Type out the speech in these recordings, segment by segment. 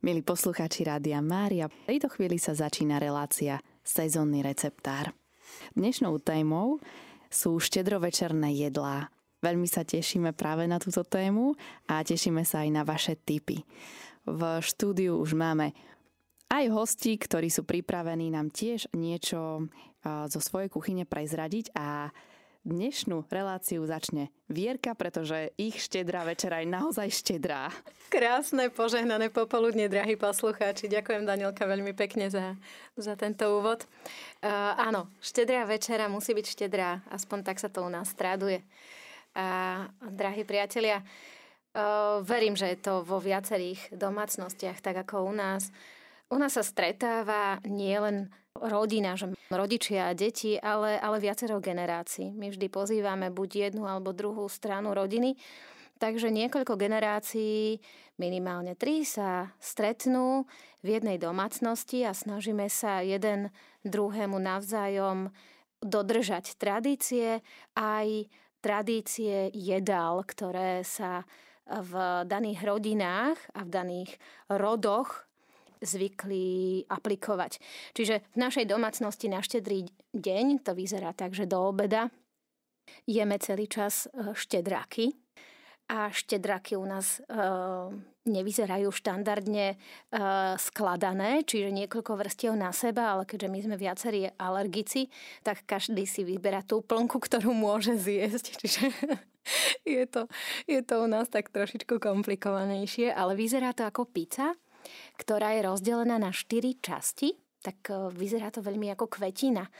Milí poslucháči Rádia Mária, v tejto chvíli sa začína relácia Sezónny receptár. Dnešnou témou sú štedrovečerné jedlá. Veľmi sa tešíme práve na túto tému a tešíme sa aj na vaše tipy. V štúdiu už máme aj hosti, ktorí sú pripravení nám tiež niečo zo svojej kuchyne prezradiť a Dnešnú reláciu začne Vierka, pretože ich štedrá večera je naozaj štedrá. Krásne, požehnané popoludne, drahí poslucháči. Ďakujem, Danielka, veľmi pekne za, za tento úvod. Uh, áno, štedrá večera musí byť štedrá, aspoň tak sa to u nás stráduje. A, drahí priatelia, uh, verím, že je to vo viacerých domácnostiach, tak ako u nás. U nás sa stretáva nielen rodina, že rodičia a deti, ale, ale viacero generácií. My vždy pozývame buď jednu alebo druhú stranu rodiny, takže niekoľko generácií, minimálne tri, sa stretnú v jednej domácnosti a snažíme sa jeden druhému navzájom dodržať tradície, aj tradície jedál, ktoré sa v daných rodinách a v daných rodoch zvykli aplikovať. Čiže v našej domácnosti na štedrý deň to vyzerá tak, že do obeda jeme celý čas e, štedráky. A štedraky u nás e, nevyzerajú štandardne e, skladané, čiže niekoľko vrstiev na seba, ale keďže my sme viacerí alergici, tak každý si vyberá tú plnku, ktorú môže zjesť. Čiže je to, je to u nás tak trošičku komplikovanejšie, ale vyzerá to ako pizza ktorá je rozdelená na štyri časti, tak e, vyzerá to veľmi ako kvetina. E,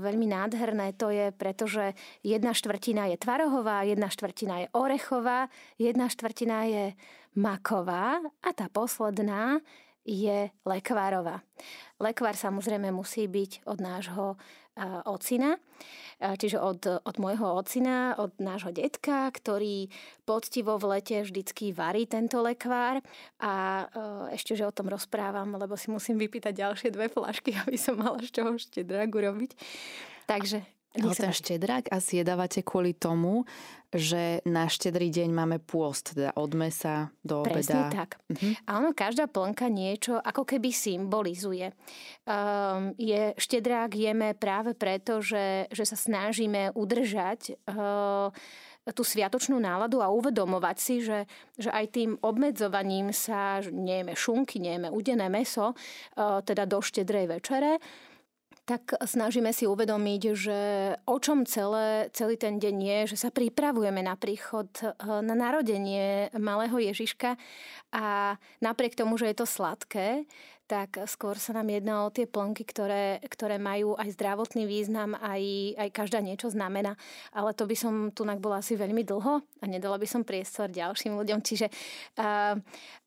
veľmi nádherné to je, pretože jedna štvrtina je tvarohová, jedna štvrtina je orechová, jedna štvrtina je maková a tá posledná je lekvárová. Lekvár samozrejme musí byť od nášho ocina, čiže od, od môjho ocina, od nášho detka, ktorý poctivo v lete vždycky varí tento lekvár a ešte, že o tom rozprávam, lebo si musím vypýtať ďalšie dve flašky, aby som mala z čoho ešte dragu robiť. Takže ale ten štedrák asi jedávate kvôli tomu, že na štedrý deň máme pôst, teda od mesa do obeda. Presne tak. Uh-huh. A ono, každá plnka niečo ako keby symbolizuje. Um, je, štedrák jeme práve preto, že, že sa snažíme udržať uh, tú sviatočnú náladu a uvedomovať si, že, že aj tým obmedzovaním sa, nejeme šunky, nejeme udené meso, uh, teda do štedrej večere, tak snažíme si uvedomiť, že o čom celé, celý ten deň je, že sa pripravujeme na príchod, eh, na narodenie malého Ježiška. A napriek tomu, že je to sladké, tak skôr sa nám jedná o tie plnky, ktoré, ktoré majú aj zdravotný význam, aj, aj každá niečo znamená. Ale to by som tu bola asi veľmi dlho a nedala by som priestor ďalším ľuďom. Čiže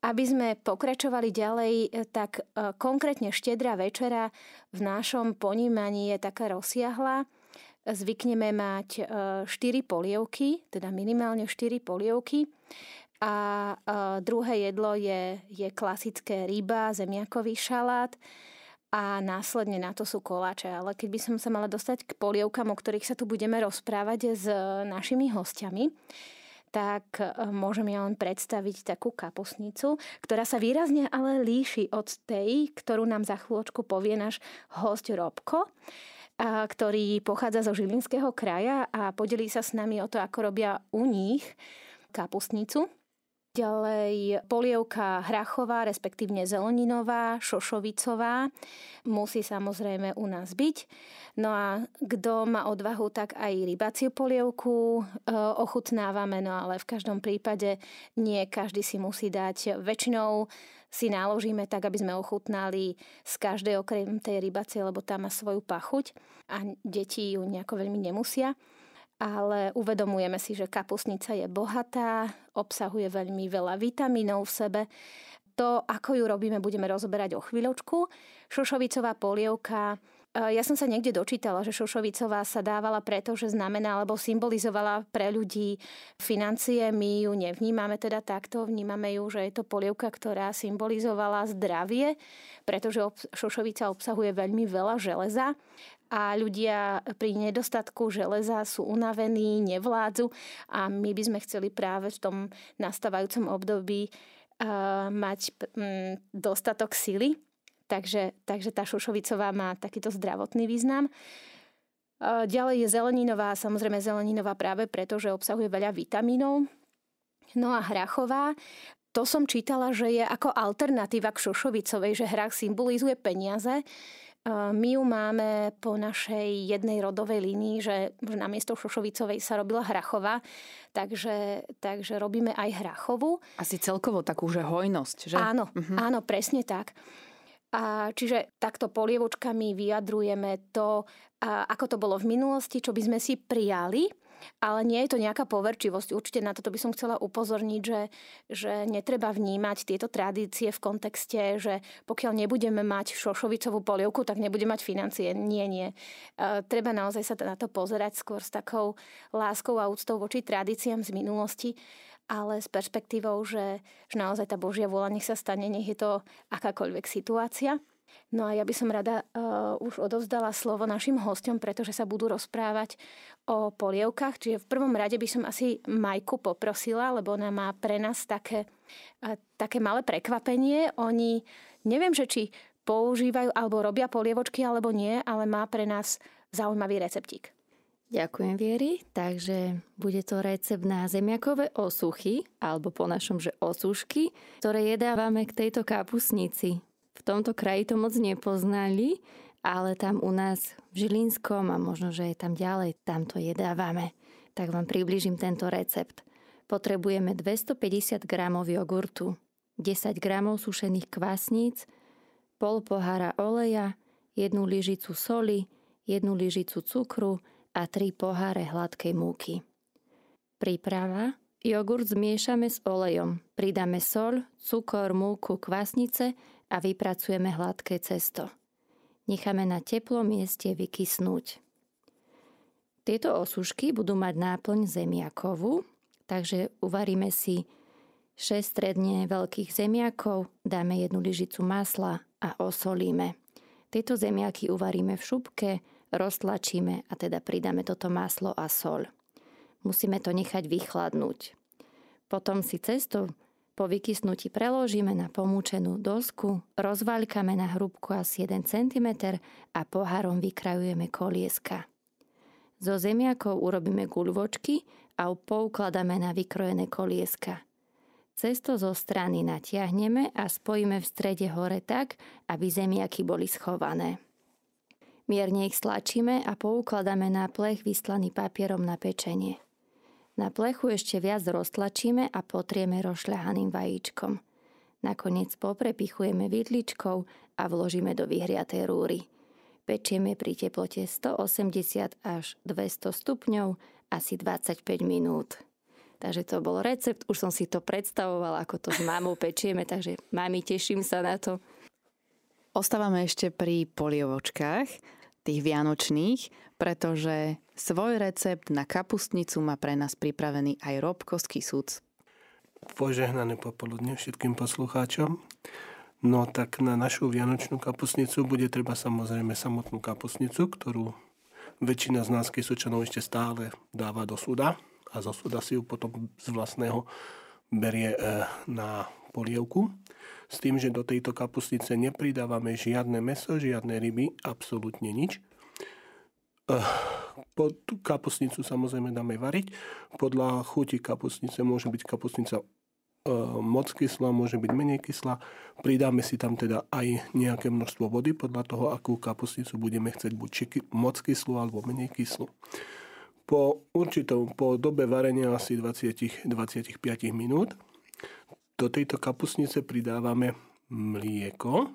aby sme pokračovali ďalej, tak konkrétne štedrá večera v našom ponímaní je taká rozsiahla. Zvykneme mať 4 polievky, teda minimálne 4 polievky. A druhé jedlo je, je klasické ryba, zemiakový šalát a následne na to sú koláče. Ale keď by som sa mala dostať k polievkam, o ktorých sa tu budeme rozprávať s našimi hostiami, tak e, môžem ja len predstaviť takú kapusnicu, ktorá sa výrazne ale líši od tej, ktorú nám za chvíľočku povie náš host Robko ktorý pochádza zo Žilinského kraja a podelí sa s nami o to, ako robia u nich kapustnicu. Ďalej polievka hrachová, respektívne zeleninová, šošovicová. Musí samozrejme u nás byť. No a kto má odvahu, tak aj rybaciu polievku e, ochutnávame, no ale v každom prípade nie každý si musí dať. Väčšinou si náložíme tak, aby sme ochutnali z každej okrem tej rybacie, lebo tam má svoju pachuť a deti ju nejako veľmi nemusia ale uvedomujeme si, že kapusnica je bohatá, obsahuje veľmi veľa vitamínov v sebe. To, ako ju robíme, budeme rozoberať o chvíľočku. Šošovicová polievka e, ja som sa niekde dočítala, že Šošovicová sa dávala preto, že znamená alebo symbolizovala pre ľudí financie. My ju nevnímame teda takto, vnímame ju, že je to polievka, ktorá symbolizovala zdravie, pretože šošovica obsahuje veľmi veľa železa a ľudia pri nedostatku železa sú unavení, nevládzu a my by sme chceli práve v tom nastávajúcom období mať dostatok sily. Takže, takže tá šošovicová má takýto zdravotný význam. Ďalej je zeleninová, samozrejme zeleninová práve preto, že obsahuje veľa vitamínov. No a hrachová, to som čítala, že je ako alternatíva k šošovicovej, že hrách symbolizuje peniaze. My ju máme po našej jednej rodovej línii, že namiesto šošovicovej sa robila hrachová, takže, takže robíme aj hrachovú. Asi celkovo takú, že hojnosť, že? Áno, uh-huh. áno, presne tak. A čiže takto polievočkami vyjadrujeme to, ako to bolo v minulosti, čo by sme si prijali, ale nie je to nejaká poverčivosť. Určite na toto by som chcela upozorniť, že, že netreba vnímať tieto tradície v kontexte, že pokiaľ nebudeme mať šošovicovú polievku, tak nebudeme mať financie. Nie, nie. E, treba naozaj sa na to pozerať skôr s takou láskou a úctou voči tradíciám z minulosti ale s perspektívou, že, že naozaj tá Božia vôľa nech sa stane, nech je to akákoľvek situácia. No a ja by som rada uh, už odovzdala slovo našim hostom, pretože sa budú rozprávať o polievkách. Čiže v prvom rade by som asi Majku poprosila, lebo ona má pre nás také, uh, také malé prekvapenie. Oni, neviem, že či používajú alebo robia polievočky alebo nie, ale má pre nás zaujímavý receptík. Ďakujem, Viery. Takže bude to recept na zemiakové osuchy, alebo po našom, že osušky, ktoré jedávame k tejto kapusnici. V tomto kraji to moc nepoznali, ale tam u nás v Žilinskom a možno, že je tam ďalej, tam to jedávame. Tak vám približím tento recept. Potrebujeme 250 g jogurtu, 10 g sušených kvasníc, pol pohára oleja, jednu lyžicu soli, jednu lyžicu cukru, a 3 poháre hladkej múky. Príprava. Jogurt zmiešame s olejom, pridáme sol, cukor, múku, kvasnice a vypracujeme hladké cesto. Necháme na teplom mieste vykysnúť. Tieto osušky budú mať náplň zemiakovú, takže uvaríme si 6 stredne veľkých zemiakov, dáme jednu lyžicu masla a osolíme. Tieto zemiaky uvaríme v šupke, roztlačíme a teda pridáme toto maslo a sol. Musíme to nechať vychladnúť. Potom si cesto po vykysnutí preložíme na pomúčenú dosku, rozvaľkame na hrubku asi 1 cm a pohárom vykrajujeme kolieska. Zo zemiakov urobíme guľvočky a poukladáme na vykrojené kolieska. Cesto zo strany natiahneme a spojíme v strede hore tak, aby zemiaky boli schované. Mierne ich stlačíme a poukladáme na plech vyslaný papierom na pečenie. Na plechu ešte viac roztlačíme a potrieme rozšľahaným vajíčkom. Nakoniec poprepichujeme vidličkou a vložíme do vyhriatej rúry. Pečieme pri teplote 180 až 200 stupňov asi 25 minút. Takže to bol recept, už som si to predstavovala, ako to s mamou pečieme, takže mami, teším sa na to. Ostávame ešte pri polievočkách tých vianočných, pretože svoj recept na kapustnicu má pre nás pripravený aj Robkovský sud. Požehnané popoludne všetkým poslucháčom. No tak na našu vianočnú kapusnicu bude treba samozrejme samotnú kapusnicu, ktorú väčšina z nás Kysučanov ešte stále dáva do súda a zo súda si ju potom z vlastného berie e, na polievku s tým, že do tejto kapusnice nepridávame žiadne meso, žiadne ryby, absolútne nič. Eh, po tú kapusnicu samozrejme dáme variť. Podľa chuti kapusnice môže byť kapusnica eh, moc kyslá, môže byť menej kyslá. Pridáme si tam teda aj nejaké množstvo vody podľa toho, akú kapusnicu budeme chcieť buď moc kyslú alebo menej kyslú. Po určitom, po dobe varenia asi 20, 25 minút do tejto kapusnice pridávame mlieko.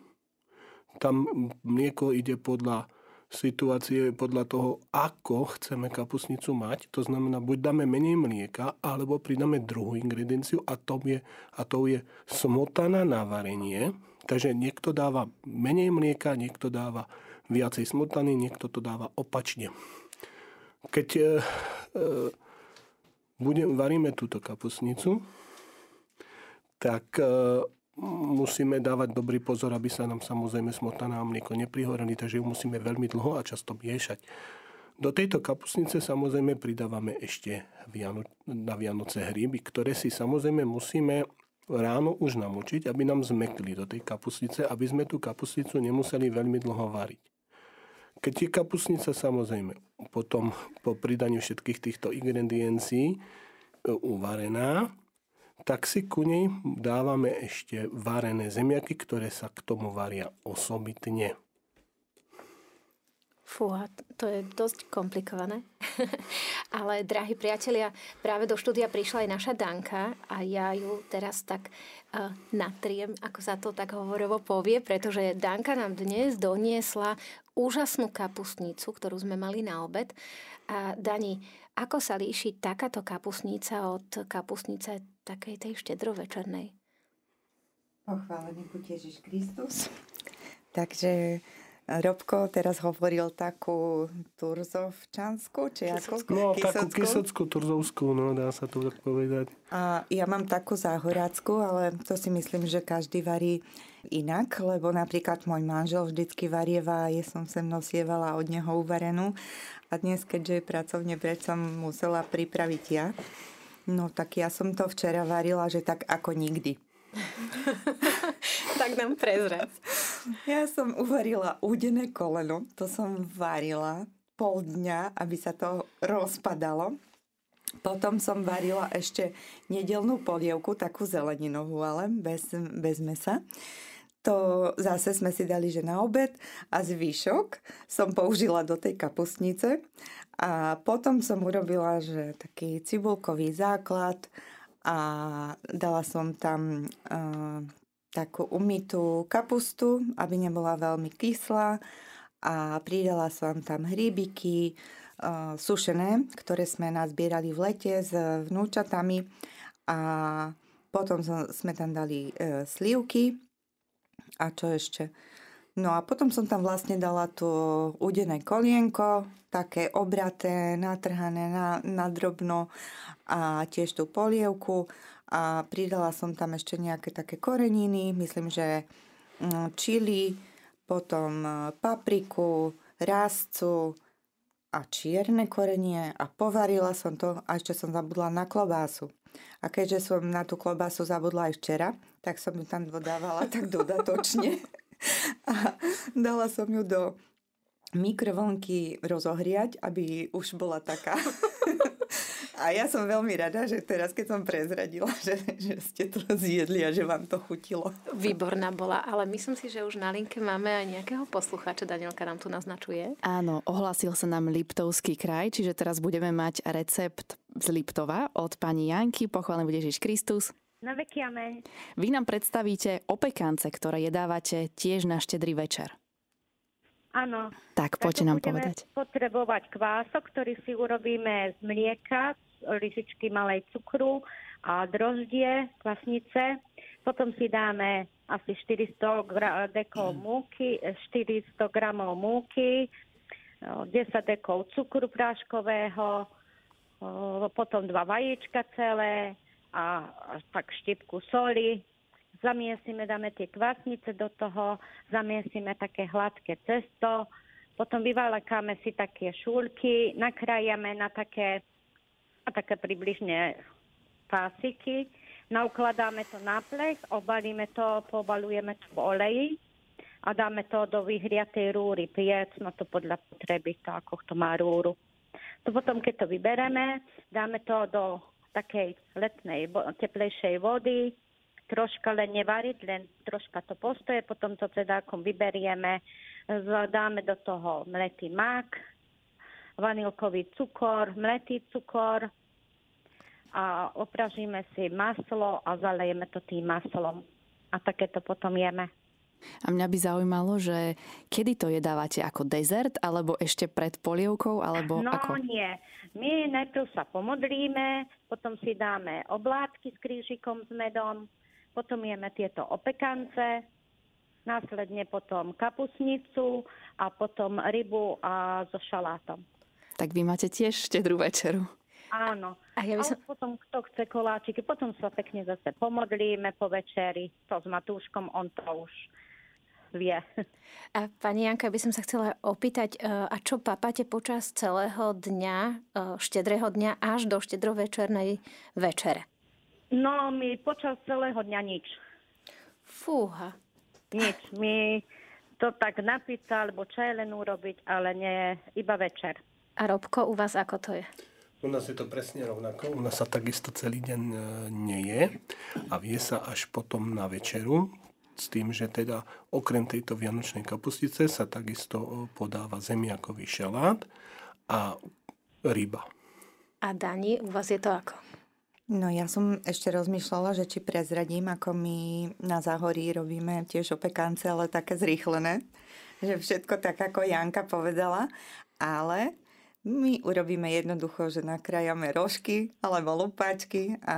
Tam mlieko ide podľa situácie, podľa toho, ako chceme kapusnicu mať. To znamená, buď dáme menej mlieka, alebo pridáme druhú ingredienciu a to je, a to je smotana na varenie. Takže niekto dáva menej mlieka, niekto dáva viacej smotany, niekto to dáva opačne. Keď e, budem, varíme túto kapusnicu, tak e, musíme dávať dobrý pozor, aby sa nám samozrejme smotana a mlieko neprihoreli, takže ju musíme veľmi dlho a často miešať. Do tejto kapusnice samozrejme pridávame ešte na Vianoce hryby, ktoré si samozrejme musíme ráno už namočiť, aby nám zmekli do tej kapusnice, aby sme tú kapusnicu nemuseli veľmi dlho variť. Keď je kapusnica samozrejme potom po pridaní všetkých týchto ingrediencií e, uvarená, tak si ku nej dávame ešte varené zemiaky, ktoré sa k tomu varia osobitne. Fúha, to je dosť komplikované. Ale, drahí priatelia, práve do štúdia prišla aj naša Danka a ja ju teraz tak uh, natriem, ako sa to tak hovorovo povie, pretože Danka nám dnes doniesla úžasnú kapustnicu, ktorú sme mali na obed. A Dani, ako sa líši takáto kapustnica od kapustnice takej tej štedrovečernej? Pochválený buď Ježiš Kristus. Takže Robko teraz hovoril takú turzovčanskú, či ako? No, Kysockú. takú kysockú, turzovskú, no, dá sa to tak povedať. A ja mám takú záhorácku, ale to si myslím, že každý varí inak, lebo napríklad môj manžel vždycky varieva, je som sem nosievala od neho uvarenú a dnes, keďže je pracovne preč, som musela pripraviť ja. No tak ja som to včera varila, že tak ako nikdy. tak nám prezrať. Ja som uvarila údené koleno, to som varila pol dňa, aby sa to rozpadalo. Potom som varila ešte nedelnú polievku, takú zeleninovú, ale bez, bez mesa. To zase sme si dali, že na obed a zvyšok som použila do tej kapustnice. A potom som urobila, že taký cibulkový základ a dala som tam uh, takú umytú kapustu, aby nebola veľmi kyslá. A pridala som tam hríbiky uh, sušené, ktoré sme nazbierali v lete s vnúčatami. A potom sme tam dali uh, slivky a čo ešte? No a potom som tam vlastne dala to udené kolienko, také obraté, natrhané na, na drobno a tiež tú polievku a pridala som tam ešte nejaké také koreniny, myslím, že mm, čili, potom e, papriku, ráscu a čierne korenie a povarila som to a ešte som zabudla na klobásu. A keďže som na tú klobásu zabudla aj včera, tak som ju tam dodávala tak dodatočne. A dala som ju do mikrovlnky rozohriať, aby už bola taká a ja som veľmi rada, že teraz, keď som prezradila, že, že ste to zjedli a že vám to chutilo. Výborná bola, ale myslím si, že už na linke máme aj nejakého poslucháča. Danielka nám tu naznačuje. Áno, ohlásil sa nám Liptovský kraj, čiže teraz budeme mať recept z Liptova od pani Janky. Pochválený bude Ježiš Kristus. Na veky amen. Vy nám predstavíte opekance, ktoré jedávate tiež na štedrý večer. Áno. Tak, poďte nám povedať. potrebovať kvások, ktorý si urobíme z mlieka, lyžičky malej cukru a droždie, kvasnice. Potom si dáme asi 400 gra- dekov múky, 400 gramov múky, 10 dekov cukru práškového, potom dva vajíčka celé a tak štipku soli, zamiesime, dáme tie kvasnice do toho, zamiesime také hladké cesto, potom vyvalakáme si také šúrky, nakrájame na také, na také približne pásiky, naukladáme to na plech, obalíme to, pobalujeme to v oleji a dáme to do vyhriatej rúry, piec, no to podľa potreby, to ako to má rúru. To potom, keď to vybereme, dáme to do takej letnej, teplejšej vody, troška len nevariť, len troška to postoje, potom to cedákom vyberieme, dáme do toho mletý mak, vanilkový cukor, mletý cukor a opražíme si maslo a zalejeme to tým maslom. A takéto potom jeme. A mňa by zaujímalo, že kedy to jedávate ako dezert, alebo ešte pred polievkou, alebo no, ako? nie. My najprv sa pomodlíme, potom si dáme oblátky s krížikom s medom, potom jeme tieto opekance, následne potom kapusnicu a potom rybu a so šalátom. Tak vy máte tiež štedrú večeru. Áno. A ja by som... potom kto chce koláčiky, potom sa pekne zase pomodlíme po večeri. To s Matúškom, on to už vie. A pani Janka, by som sa chcela opýtať, e, a čo papáte počas celého dňa, e, štedrého dňa až do štedrovečernej večere? No, my počas celého dňa nič. Fúha. Nič. My to tak na pizza alebo čaj len urobiť, ale nie iba večer. A Robko, u vás ako to je? U nás je to presne rovnako. U nás sa takisto celý deň e, neje a vie sa až potom na večeru. S tým, že teda okrem tejto vianočnej kapustice sa takisto e, podáva zemiakový šalát a ryba. A Dani, u vás je to ako? No ja som ešte rozmýšľala, že či prezradím, ako my na Záhorí robíme tiež opekance, ale také zrýchlené. Že všetko tak, ako Janka povedala. Ale my urobíme jednoducho, že nakrájame rožky alebo lupačky a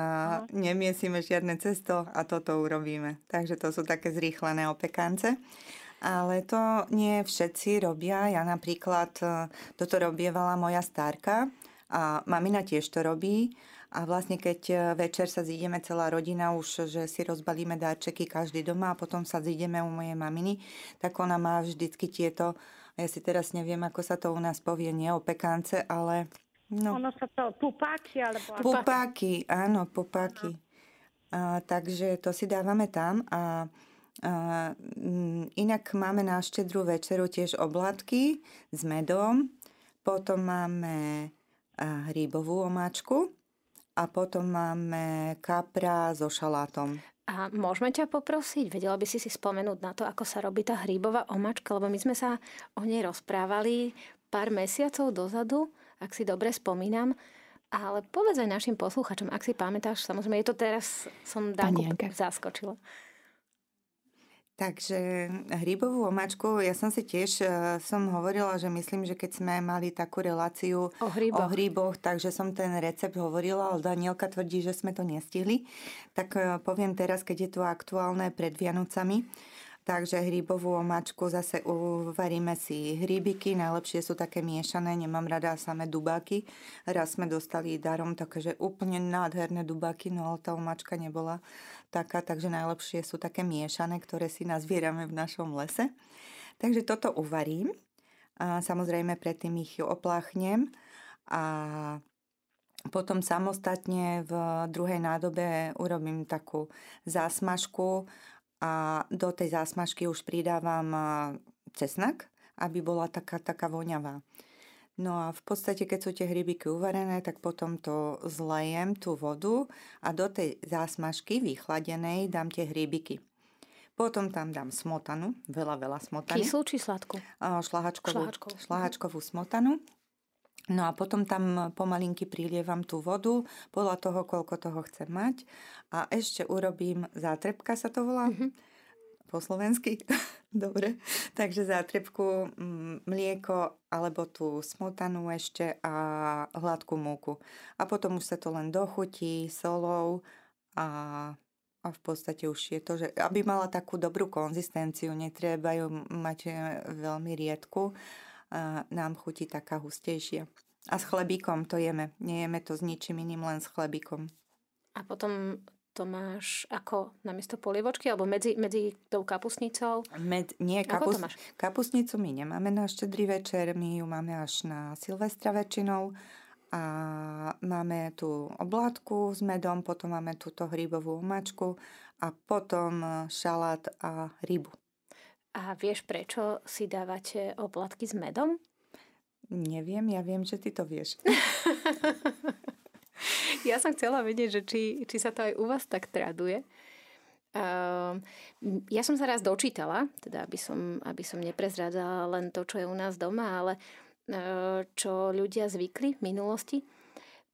nemiesime žiadne cesto a toto urobíme. Takže to sú také zrýchlené opekance. Ale to nie všetci robia. Ja napríklad, e, toto robievala moja starka a mamina tiež to robí. A vlastne keď e, večer sa zídeme celá rodina už, že si rozbalíme darčeky každý doma a potom sa zídeme u mojej maminy, tak ona má vždycky tieto, ja si teraz neviem, ako sa to u nás povie, nie opekance, ale... No. Ono sa to pupáky, alebo... Pupáky, áno, pupáky. A, takže to si dávame tam a, a inak máme na štedrú večeru tiež oblátky s medom, potom máme hríbovú omáčku, a potom máme kapra so šalátom. A môžeme ťa poprosiť, vedela by si si spomenúť na to, ako sa robí tá hríbová omačka, lebo my sme sa o nej rozprávali pár mesiacov dozadu, ak si dobre spomínam. Ale povedz aj našim posluchačom, ak si pamätáš, samozrejme, je to teraz, som Danku zaskočila. Takže hrybovú omáčku, ja som si tiež e, som hovorila, že myslím, že keď sme mali takú reláciu o hryboch, o hryboch takže som ten recept hovorila, ale Danielka tvrdí, že sme to nestihli. Tak e, poviem teraz, keď je to aktuálne pred Vianocami. Takže hrybovú omáčku zase uvaríme si hrybiky, najlepšie sú také miešané, nemám rada samé dubáky. Raz sme dostali darom také, úplne nádherné dubáky, no ale tá omáčka nebola taká, takže najlepšie sú také miešané, ktoré si nazvierame v našom lese. Takže toto uvarím. A samozrejme predtým ich opláchnem a potom samostatne v druhej nádobe urobím takú zásmažku a do tej zásmažky už pridávam cesnak, aby bola taká, taká voňavá. No a v podstate, keď sú tie hrybiky uvarené, tak potom to zlejem, tú vodu a do tej zásmažky vychladenej dám tie hrybiky. Potom tam dám smotanu, veľa, veľa smotany. Kyslú či sladkú? Šlahačkovú, šlahačkovú. šlahačkovú smotanu. No a potom tam pomalinky prilievam tú vodu, podľa toho, koľko toho chcem mať. A ešte urobím, zátrebka sa to volá, mm-hmm. po slovensky. Dobre, takže zátrebku, mm, mlieko alebo tú smotanu ešte a hladkú múku. A potom už sa to len dochutí solou a, a v podstate už je to, že aby mala takú dobrú konzistenciu, netreba ju mať e, veľmi riedku, nám chutí taká hustejšia. A s chlebíkom to jeme. Nejeme to s ničím iným, len s chlebíkom. A potom to máš ako namiesto polievočky alebo medzi, medzi tou kapusnicou? Med, nie, kapus, kapusnicu my nemáme na štedrý večer, my ju máme až na Silvestra väčšinou a máme tú oblátku s medom, potom máme túto hrybovú omačku a potom šalát a rybu. A vieš, prečo si dávate oplatky s medom? Neviem, ja viem, že ty to vieš. ja som chcela vedieť, že či, či sa to aj u vás tak traduje. Uh, ja som sa raz dočítala, teda aby som, aby som neprezradzala len to, čo je u nás doma, ale uh, čo ľudia zvykli v minulosti,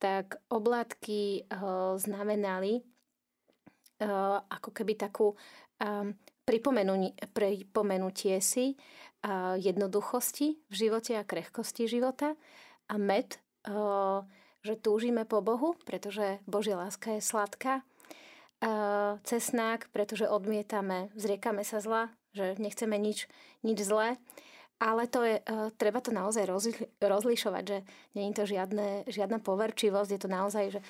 tak oblátky uh, znamenali uh, ako keby takú um, pripomenutie si jednoduchosti v živote a krehkosti života a med, že túžime po Bohu, pretože Božia láska je sladká, cesnák, pretože odmietame, zriekame sa zla, že nechceme nič, nič zlé. Ale to je, treba to naozaj rozlišovať, že je to žiadne, žiadna poverčivosť, je to naozaj že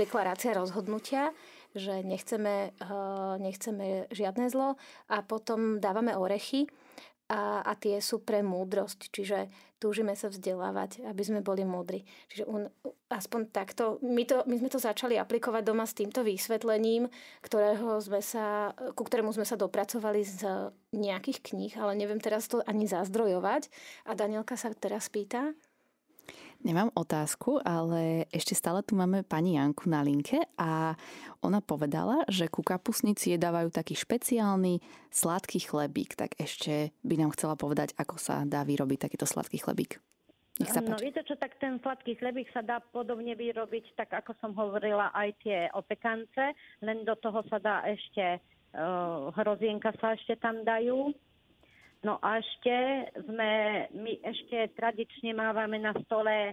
deklarácia rozhodnutia že nechceme, eh, nechceme žiadne zlo a potom dávame orechy a, a tie sú pre múdrosť, čiže túžime sa vzdelávať, aby sme boli múdri. Čiže un, aspoň takto, my, to, my sme to začali aplikovať doma s týmto vysvetlením, ktorého sme sa, ku ktorému sme sa dopracovali z nejakých kníh, ale neviem teraz to ani zazdrojovať. A Danielka sa teraz pýta. Nemám otázku, ale ešte stále tu máme pani Janku na linke a ona povedala, že ku kapusnici jedávajú taký špeciálny sladký chlebík. Tak ešte by nám chcela povedať, ako sa dá vyrobiť takýto sladký chlebík. Nech sa No viete čo, tak ten sladký chlebík sa dá podobne vyrobiť, tak ako som hovorila, aj tie opekance, len do toho sa dá ešte, uh, hrozienka sa ešte tam dajú, No a ešte sme, my ešte tradične mávame na stole e,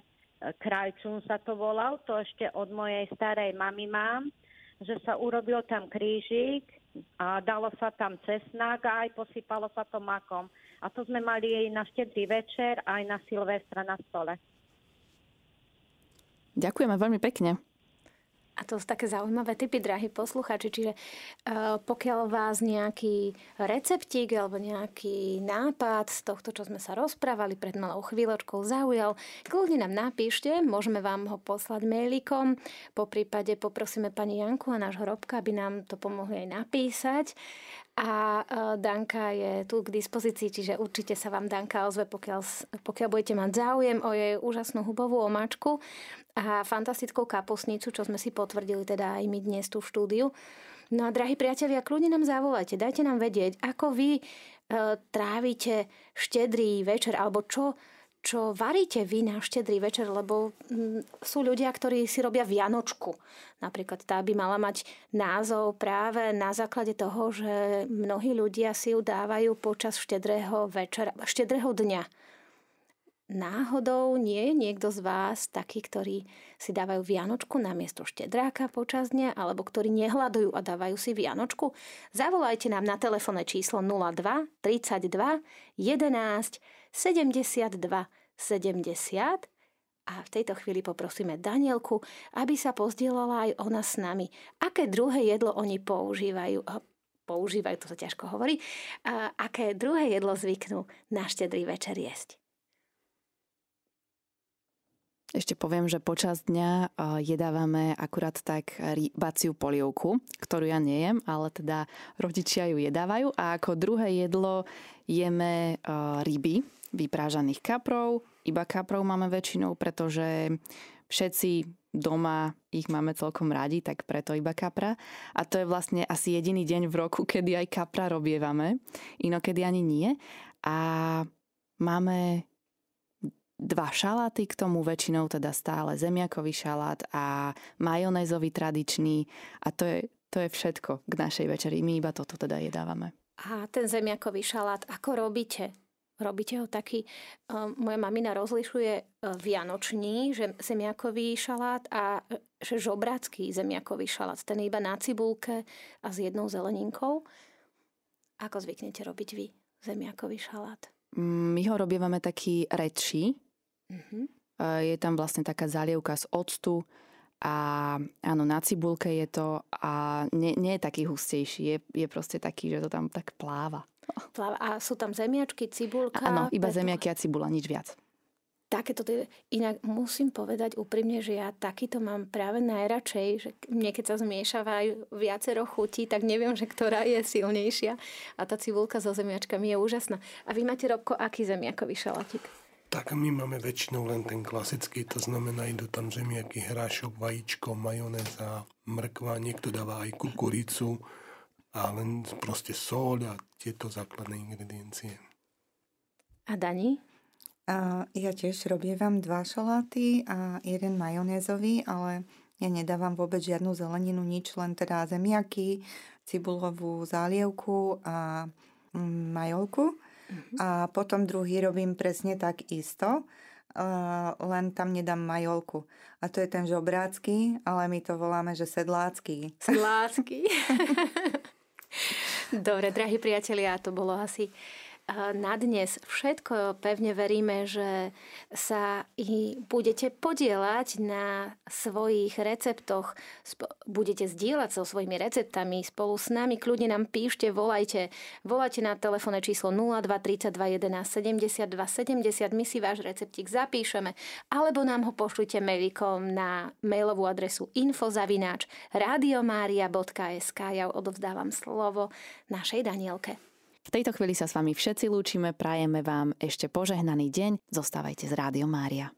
krajčun sa to volal, to ešte od mojej starej mamy mám, že sa urobil tam krížik a dalo sa tam cesnak a aj posypalo sa to makom. A to sme mali jej na štedrý večer aj na Silvestra na stole. Ďakujeme veľmi pekne. A to sú také zaujímavé typy, drahí posluchači. Čiže uh, pokiaľ vás nejaký receptík alebo nejaký nápad z tohto, čo sme sa rozprávali pred malou chvíľočkou zaujal, kľudne nám napíšte, môžeme vám ho poslať mailikom. Po prípade poprosíme pani Janku a nášho Robka, aby nám to pomohli aj napísať. A uh, Danka je tu k dispozícii, čiže určite sa vám Danka ozve, pokiaľ, pokiaľ budete mať záujem o jej úžasnú hubovú omáčku a fantastickú kapusnicu, čo sme si potvrdili teda aj my dnes tu v štúdiu. No a drahí priatelia, kľudne nám zavolajte, dajte nám vedieť, ako vy e, trávite štedrý večer, alebo čo, čo varíte vy na štedrý večer, lebo m, sú ľudia, ktorí si robia Vianočku. Napríklad tá by mala mať názov práve na základe toho, že mnohí ľudia si ju dávajú počas štedrého večera, štedrého dňa náhodou nie je niekto z vás taký, ktorí si dávajú Vianočku na miesto štedráka počas dňa, alebo ktorí nehľadujú a dávajú si Vianočku? Zavolajte nám na telefónne číslo 02 32 11 72 70 a v tejto chvíli poprosíme Danielku, aby sa pozdielala aj ona s nami. Aké druhé jedlo oni používajú? Používajú, to sa ťažko hovorí. A aké druhé jedlo zvyknú na štedrý večer jesť? Ešte poviem, že počas dňa jedávame akurát tak rybaciu polievku, ktorú ja nejem, ale teda rodičia ju jedávajú. A ako druhé jedlo jeme ryby, vyprážaných kaprov. Iba kaprov máme väčšinou, pretože všetci doma ich máme celkom radi, tak preto iba kapra. A to je vlastne asi jediný deň v roku, kedy aj kapra robievame. Inokedy ani nie. A máme dva šaláty k tomu, väčšinou teda stále zemiakový šalát a majonézový tradičný a to je, to je všetko k našej večeri. My iba toto teda jedávame. A ten zemiakový šalát, ako robíte? Robíte ho taký, uh, moja mamina rozlišuje uh, vianočný že zemiakový šalát a že žobracký zemiakový šalát. Ten je iba na cibulke a s jednou zeleninkou. Ako zvyknete robiť vy zemiakový šalát? My ho robievame taký redší, Mm-hmm. Je tam vlastne taká zalievka z octu a áno, na cibulke je to a nie, nie je taký hustejší, je, je proste taký, že to tam tak pláva. Pláva. A sú tam zemiačky, cibulka? Áno, iba zemiaky a cibula, nič viac. Takéto, inak musím povedať úprimne, že ja takýto mám práve najradšej, že mne keď sa zmiešavajú viacero chutí, tak neviem, že ktorá je silnejšia. A tá cibulka so zemiačkami je úžasná. A vy máte, Robko, aký zemiakový šalatík? Tak my máme väčšinou len ten klasický, to znamená, idú tam zemiaky, hrášok, vajíčko, majonéza, mrkva, niekto dáva aj kukuricu a len proste sol a tieto základné ingrediencie. A Dani? A ja tiež robievam dva šaláty a jeden majonézový, ale ja nedávam vôbec žiadnu zeleninu, nič, len teda zemiaky, cibulovú zálievku a mm, majolku. A potom druhý robím presne tak isto, len tam nedám majolku. A to je ten žobrácky, ale my to voláme, že sedlácky. Sedlácky. Dobre, drahí priatelia, to bolo asi na dnes všetko. Pevne veríme, že sa i budete podielať na svojich receptoch, budete zdieľať so svojimi receptami spolu s nami. Kľudne nám píšte, volajte. Volajte na telefónne číslo 02 32 11 72 70. My si váš receptík zapíšeme. Alebo nám ho pošlite mailikom na mailovú adresu infozavináč radiomaria.sk. Ja odovzdávam slovo našej Danielke. V tejto chvíli sa s vami všetci lúčime, prajeme vám ešte požehnaný deň, zostávajte z Rádio Mária.